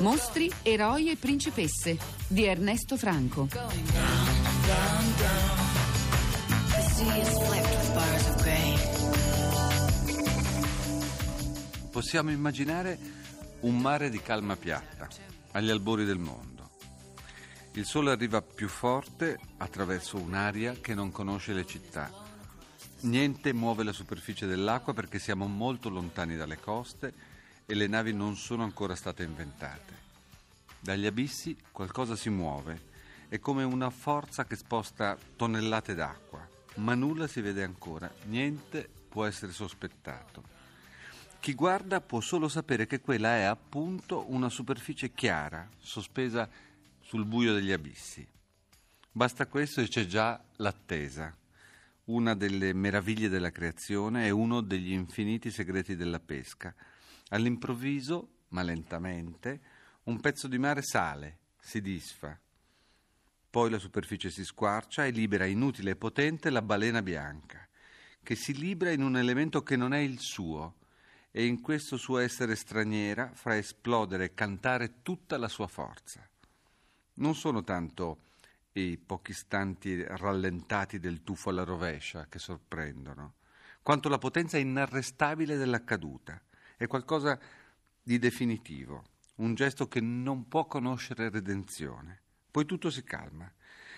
Mostri, eroi e principesse di Ernesto Franco. Possiamo immaginare un mare di calma piatta, agli albori del mondo. Il sole arriva più forte attraverso un'aria che non conosce le città. Niente muove la superficie dell'acqua perché siamo molto lontani dalle coste e le navi non sono ancora state inventate. Dagli abissi qualcosa si muove, è come una forza che sposta tonnellate d'acqua, ma nulla si vede ancora, niente può essere sospettato. Chi guarda può solo sapere che quella è appunto una superficie chiara, sospesa sul buio degli abissi. Basta questo e c'è già l'attesa, una delle meraviglie della creazione e uno degli infiniti segreti della pesca. All'improvviso, ma lentamente, un pezzo di mare sale, si disfa. Poi la superficie si squarcia e libera inutile e potente la balena bianca, che si libra in un elemento che non è il suo, e in questo suo essere straniera fa esplodere e cantare tutta la sua forza. Non sono tanto i pochi istanti rallentati del tuffo alla rovescia che sorprendono, quanto la potenza inarrestabile della caduta. È qualcosa di definitivo, un gesto che non può conoscere redenzione. Poi tutto si calma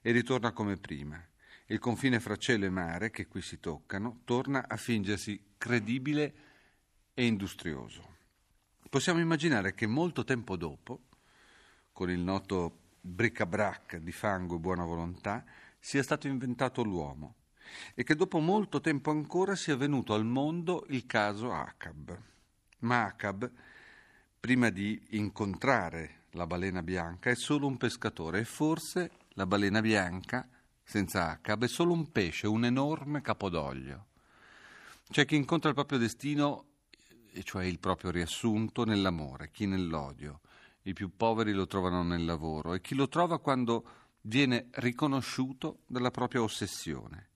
e ritorna come prima. Il confine fra cielo e mare, che qui si toccano, torna a fingersi credibile e industrioso. Possiamo immaginare che molto tempo dopo, con il noto bric-a-brac di fango e buona volontà, sia stato inventato l'uomo e che dopo molto tempo ancora sia venuto al mondo il caso Acab. Ma Acab, prima di incontrare la balena bianca, è solo un pescatore e forse la balena bianca, senza Acab, è solo un pesce, un enorme capodoglio. C'è chi incontra il proprio destino e cioè il proprio riassunto nell'amore, chi nell'odio. I più poveri lo trovano nel lavoro e chi lo trova quando viene riconosciuto dalla propria ossessione.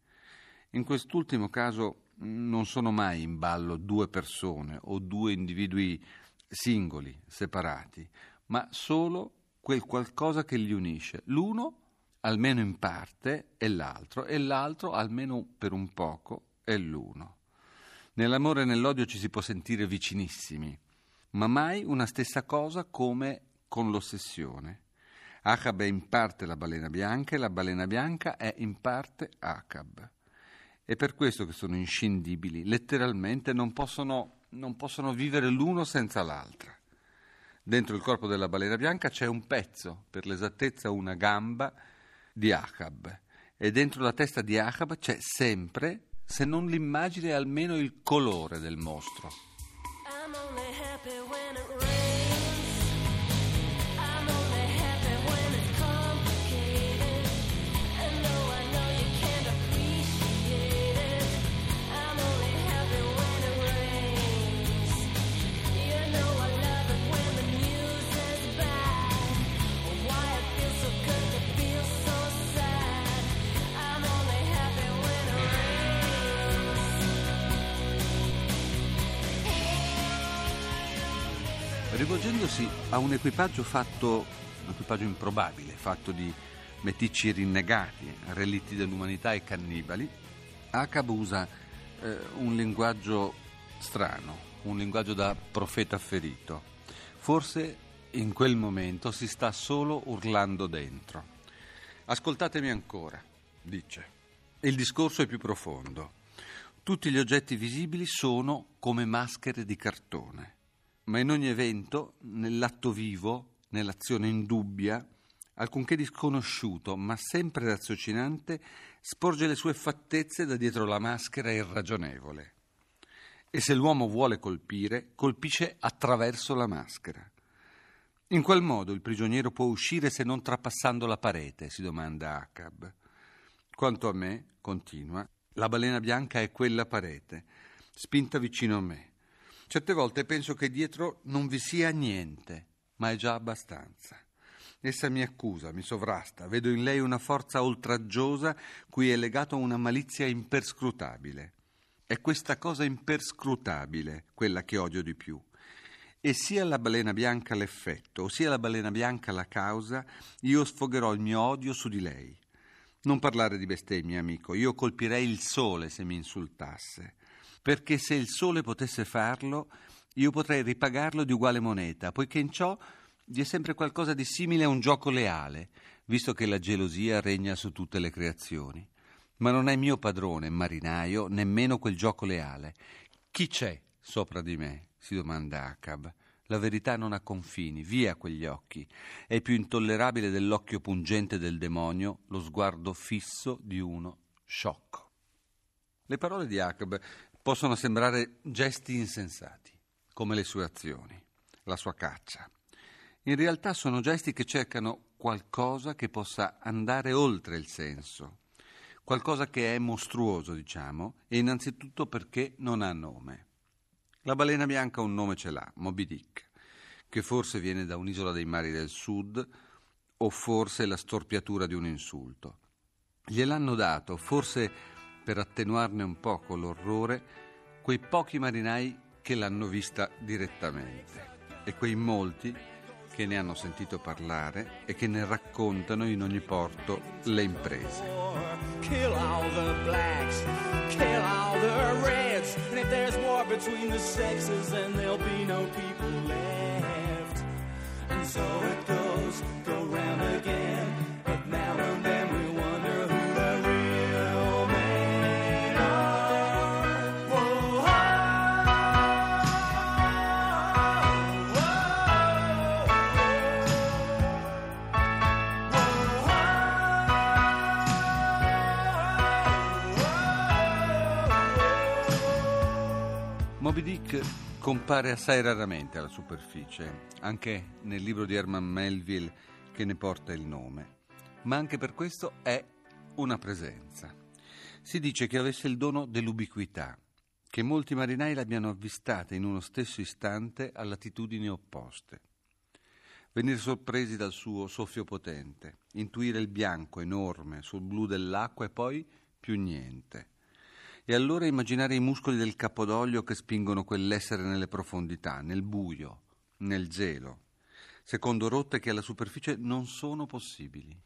In quest'ultimo caso non sono mai in ballo due persone o due individui singoli, separati, ma solo quel qualcosa che li unisce. L'uno, almeno in parte, è l'altro, e l'altro, almeno per un poco, è l'uno. Nell'amore e nell'odio ci si può sentire vicinissimi, ma mai una stessa cosa come con l'ossessione. Acab è in parte la balena bianca e la balena bianca è in parte Acab. È per questo che sono inscindibili, letteralmente non possono, non possono vivere l'uno senza l'altra. Dentro il corpo della balena bianca c'è un pezzo, per l'esattezza una gamba, di Acab e dentro la testa di Acab c'è sempre se non l'immagine almeno il colore del mostro. Rivolgendosi a un equipaggio fatto, un equipaggio improbabile, fatto di meticci rinnegati, relitti dell'umanità e cannibali, Acab usa eh, un linguaggio strano, un linguaggio da profeta ferito. Forse in quel momento si sta solo urlando dentro. Ascoltatemi ancora, dice. Il discorso è più profondo. Tutti gli oggetti visibili sono come maschere di cartone ma in ogni evento, nell'atto vivo, nell'azione indubbia, alcunché disconosciuto, ma sempre raziocinante, sporge le sue fattezze da dietro la maschera irragionevole. E se l'uomo vuole colpire, colpisce attraverso la maschera. In qual modo il prigioniero può uscire se non trapassando la parete? si domanda Acab. Quanto a me, continua, la balena bianca è quella parete, spinta vicino a me. Certe volte penso che dietro non vi sia niente, ma è già abbastanza. Essa mi accusa, mi sovrasta, vedo in lei una forza oltraggiosa cui è legato una malizia imperscrutabile. È questa cosa imperscrutabile quella che odio di più. E sia la balena bianca l'effetto, sia la balena bianca la causa, io sfogherò il mio odio su di lei. Non parlare di bestemmie, amico, io colpirei il sole se mi insultasse, perché se il sole potesse farlo, io potrei ripagarlo di uguale moneta, poiché in ciò vi è sempre qualcosa di simile a un gioco leale, visto che la gelosia regna su tutte le creazioni. Ma non è mio padrone, marinaio, nemmeno quel gioco leale. Chi c'è sopra di me? si domanda Acab. La verità non ha confini, via quegli occhi. È più intollerabile dell'occhio pungente del demonio lo sguardo fisso di uno sciocco. Le parole di Acab possono sembrare gesti insensati, come le sue azioni, la sua caccia. In realtà sono gesti che cercano qualcosa che possa andare oltre il senso qualcosa che è mostruoso, diciamo, e innanzitutto perché non ha nome. La balena bianca un nome ce l'ha, Moby Dick, che forse viene da un'isola dei mari del sud o forse la storpiatura di un insulto. Gliel'hanno dato, forse per attenuarne un poco l'orrore, quei pochi marinai che l'hanno vista direttamente e quei molti che ne hanno sentito parlare e che ne raccontano in ogni porto le imprese. Kill all the blacks, kill all the reds, and if there's war between the sexes, then there'll be no people left. And so it goes, Moby Dick compare assai raramente alla superficie, anche nel libro di Herman Melville che ne porta il nome, ma anche per questo è una presenza. Si dice che avesse il dono dell'ubiquità, che molti marinai l'abbiano avvistata in uno stesso istante a latitudini opposte. Venire sorpresi dal suo soffio potente, intuire il bianco enorme sul blu dell'acqua e poi più niente. E allora immaginare i muscoli del capodoglio che spingono quell'essere nelle profondità, nel buio, nel gelo, secondo rotte che alla superficie non sono possibili.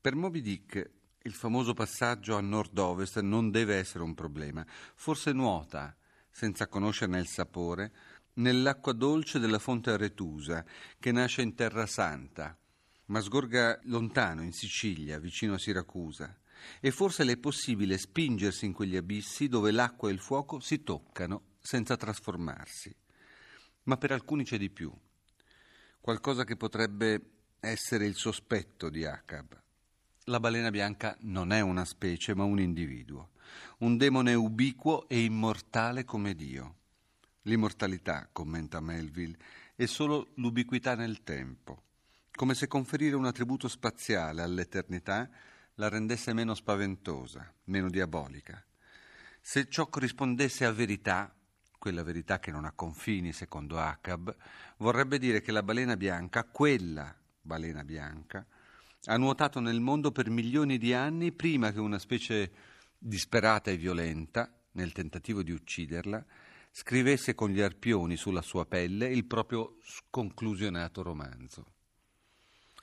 Per Moby Dick il famoso passaggio a nord-ovest non deve essere un problema. Forse nuota, senza conoscerne il sapore, nell'acqua dolce della fonte Aretusa, che nasce in Terra Santa, ma sgorga lontano, in Sicilia, vicino a Siracusa. E forse le è possibile spingersi in quegli abissi dove l'acqua e il fuoco si toccano senza trasformarsi. Ma per alcuni c'è di più. Qualcosa che potrebbe essere il sospetto di Acab. La balena bianca non è una specie, ma un individuo, un demone ubiquo e immortale come Dio. L'immortalità, commenta Melville, è solo l'ubiquità nel tempo, come se conferire un attributo spaziale all'eternità la rendesse meno spaventosa, meno diabolica. Se ciò corrispondesse a verità, quella verità che non ha confini, secondo Acab, vorrebbe dire che la balena bianca, quella balena bianca, ha nuotato nel mondo per milioni di anni prima che una specie disperata e violenta, nel tentativo di ucciderla, scrivesse con gli arpioni sulla sua pelle il proprio sconclusionato romanzo.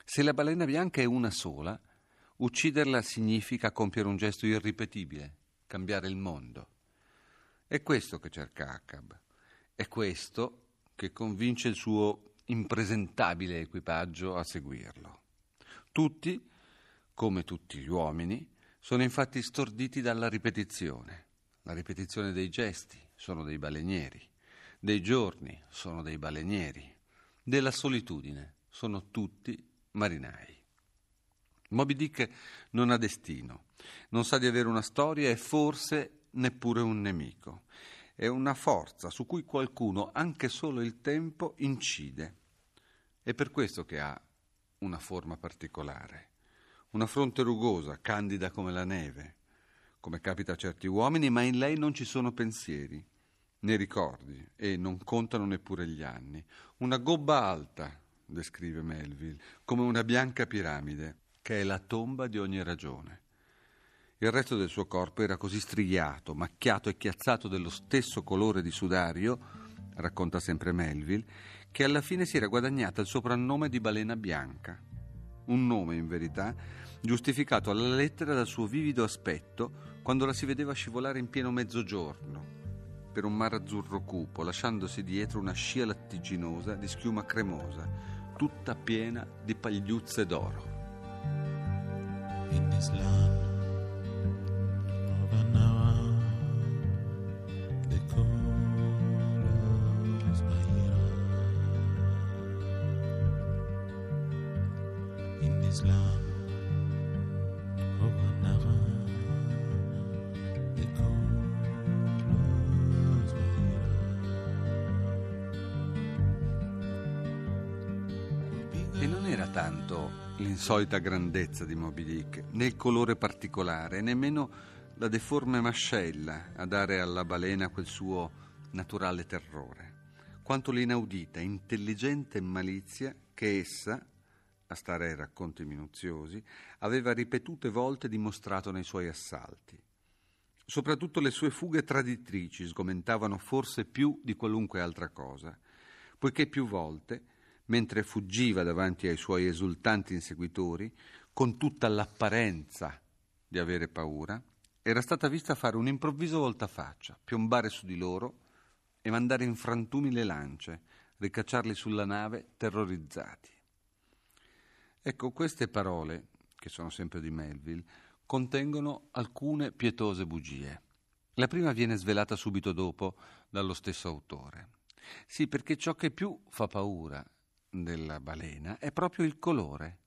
Se la balena bianca è una sola, ucciderla significa compiere un gesto irripetibile, cambiare il mondo. È questo che cerca Acab, è questo che convince il suo impresentabile equipaggio a seguirlo. Tutti, come tutti gli uomini, sono infatti storditi dalla ripetizione. La ripetizione dei gesti sono dei balenieri, dei giorni sono dei balenieri, della solitudine sono tutti marinai. Moby Dick non ha destino, non sa di avere una storia e forse neppure un nemico. È una forza su cui qualcuno, anche solo il tempo, incide. È per questo che ha una forma particolare, una fronte rugosa, candida come la neve, come capita a certi uomini, ma in lei non ci sono pensieri, né ricordi, e non contano neppure gli anni. Una gobba alta, descrive Melville, come una bianca piramide, che è la tomba di ogni ragione. Il resto del suo corpo era così striato, macchiato e chiazzato dello stesso colore di sudario, racconta sempre Melville, che alla fine si era guadagnata il soprannome di balena bianca. Un nome, in verità, giustificato alla lettera dal suo vivido aspetto quando la si vedeva scivolare in pieno mezzogiorno per un mare azzurro cupo, lasciandosi dietro una scia lattiginosa di schiuma cremosa, tutta piena di pagliuzze d'oro. in this land of an hour. The cold is my in this land. L'insolita grandezza di Moby Dick, né il colore particolare, nemmeno la deforme mascella a dare alla balena quel suo naturale terrore, quanto l'inaudita, intelligente malizia che essa, a stare ai racconti minuziosi, aveva ripetute volte dimostrato nei suoi assalti. Soprattutto le sue fughe traditrici sgomentavano forse più di qualunque altra cosa, poiché più volte mentre fuggiva davanti ai suoi esultanti inseguitori, con tutta l'apparenza di avere paura, era stata vista fare un improvviso voltafaccia, piombare su di loro e mandare in frantumi le lance, ricacciarli sulla nave terrorizzati. Ecco, queste parole, che sono sempre di Melville, contengono alcune pietose bugie. La prima viene svelata subito dopo dallo stesso autore. Sì, perché ciò che più fa paura della balena è proprio il colore,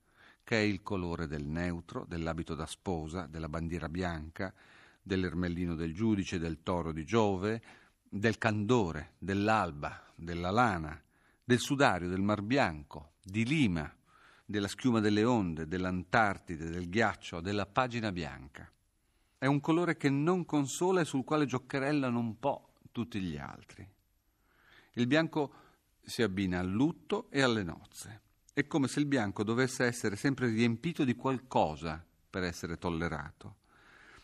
che è il colore del neutro, dell'abito da sposa, della bandiera bianca, dell'ermellino del giudice, del toro di Giove, del candore, dell'alba, della lana, del sudario, del mar bianco, di Lima, della schiuma delle onde, dell'Antartide, del ghiaccio, della pagina bianca. È un colore che non consola e sul quale giocherellano un po' tutti gli altri. Il bianco si abbina al lutto e alle nozze. È come se il bianco dovesse essere sempre riempito di qualcosa per essere tollerato.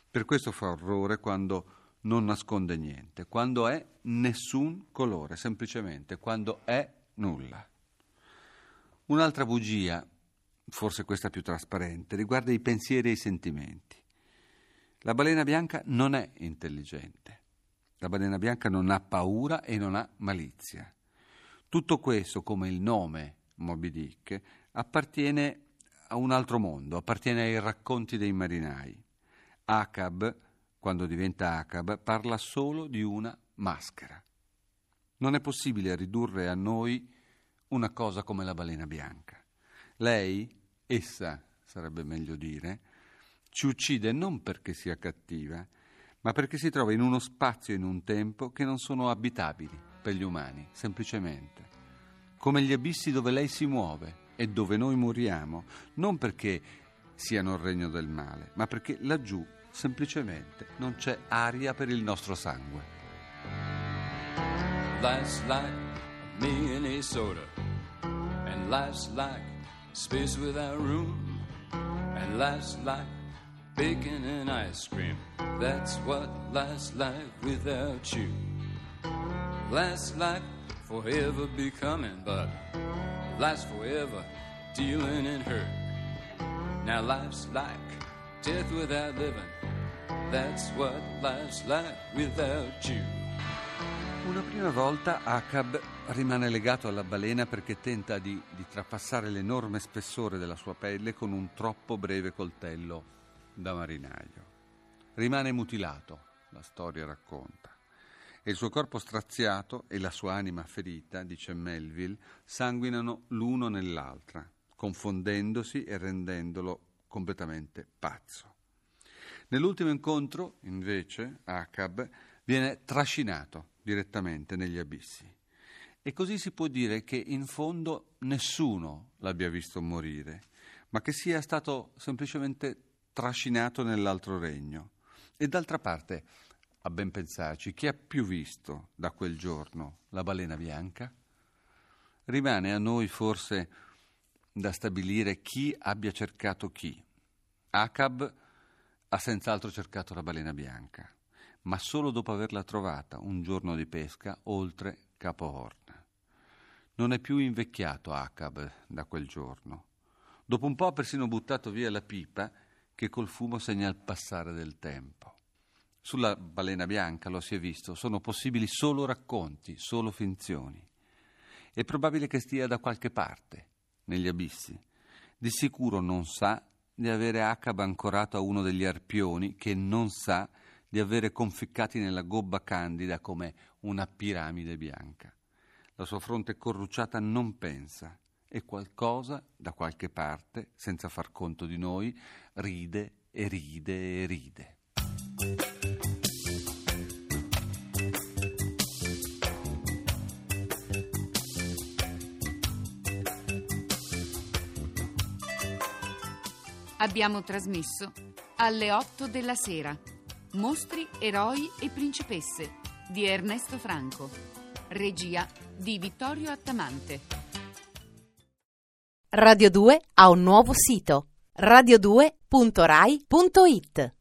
Per questo fa orrore quando non nasconde niente, quando è nessun colore, semplicemente, quando è nulla. Un'altra bugia, forse questa più trasparente, riguarda i pensieri e i sentimenti. La balena bianca non è intelligente. La balena bianca non ha paura e non ha malizia. Tutto questo, come il nome Moby Dick, appartiene a un altro mondo, appartiene ai racconti dei marinai. Acab, quando diventa Acab, parla solo di una maschera. Non è possibile ridurre a noi una cosa come la balena bianca. Lei, essa, sarebbe meglio dire, ci uccide non perché sia cattiva, ma perché si trova in uno spazio e in un tempo che non sono abitabili per gli umani, semplicemente. Come gli abissi dove lei si muove e dove noi moriamo, non perché siano il regno del male, ma perché laggiù semplicemente non c'è aria per il nostro sangue. Life's like me and a soda, and life's like space without room, and life's like bacon and ice cream. That's what life's like without you. Last like forever becoming, but life's forever dealing in hurt. Now life's like death without living. That's what life's like without you. Una prima volta Acab rimane legato alla balena perché tenta di, di trapassare l'enorme spessore della sua pelle con un troppo breve coltello da marinaio. Rimane mutilato, la storia racconta e il suo corpo straziato e la sua anima ferita, dice Melville, sanguinano l'uno nell'altra, confondendosi e rendendolo completamente pazzo. Nell'ultimo incontro, invece, Acab viene trascinato direttamente negli abissi E così si può dire che in fondo nessuno l'abbia visto morire, ma che sia stato semplicemente trascinato nell'altro regno. E d'altra parte, a ben pensarci, chi ha più visto da quel giorno la balena bianca? Rimane a noi forse da stabilire chi abbia cercato chi. Acab ha senz'altro cercato la balena bianca, ma solo dopo averla trovata un giorno di pesca oltre Capo Horn. Non è più invecchiato Acab da quel giorno. Dopo un po' ha persino buttato via la pipa che col fumo segna il passare del tempo. Sulla balena bianca, lo si è visto, sono possibili solo racconti, solo finzioni. È probabile che stia da qualche parte, negli abissi. Di sicuro non sa di avere Acab ancorato a uno degli arpioni che non sa di avere conficcati nella gobba candida come una piramide bianca. La sua fronte corrucciata non pensa e qualcosa da qualche parte, senza far conto di noi, ride e ride e ride. Abbiamo trasmesso alle 8 della sera Mostri, eroi e principesse di Ernesto Franco. Regia di Vittorio Attamante. Radio 2 ha un nuovo sito radio2.rai.it